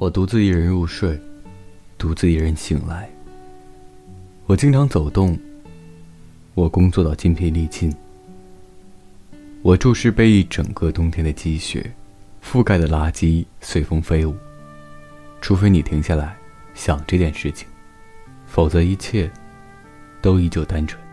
我独自一人入睡独自一人醒来。我经常走动我工作到筋疲力尽。我注视被一整个冬天的积雪覆盖的垃圾随风飞舞。除非你停下来想这件事情否则一切都依旧单纯。